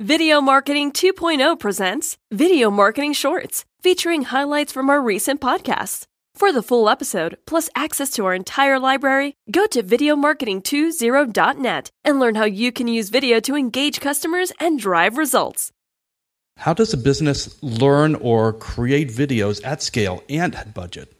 Video Marketing 2.0 presents Video Marketing Shorts, featuring highlights from our recent podcasts. For the full episode, plus access to our entire library, go to videomarketing20.net and learn how you can use video to engage customers and drive results. How does a business learn or create videos at scale and at budget?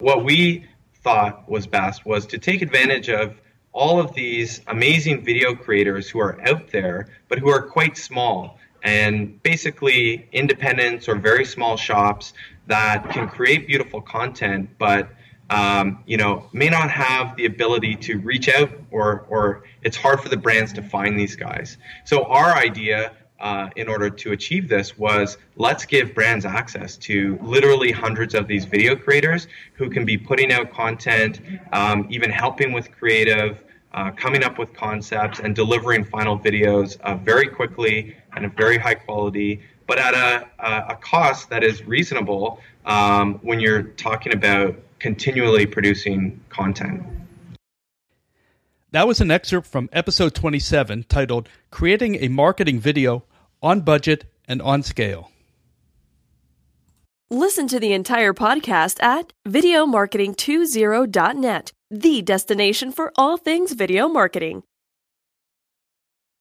What we thought was best was to take advantage of all of these amazing video creators who are out there, but who are quite small and basically independents or very small shops that can create beautiful content, but um, you know may not have the ability to reach out or or it's hard for the brands to find these guys. So our idea uh, in order to achieve this was let's give brands access to literally hundreds of these video creators who can be putting out content, um, even helping with creative, uh, coming up with concepts, and delivering final videos uh, very quickly and of very high quality, but at a, a cost that is reasonable um, when you're talking about continually producing content. That was an excerpt from episode 27 titled Creating a Marketing Video on Budget and on Scale. Listen to the entire podcast at videomarketing20.net, the destination for all things video marketing.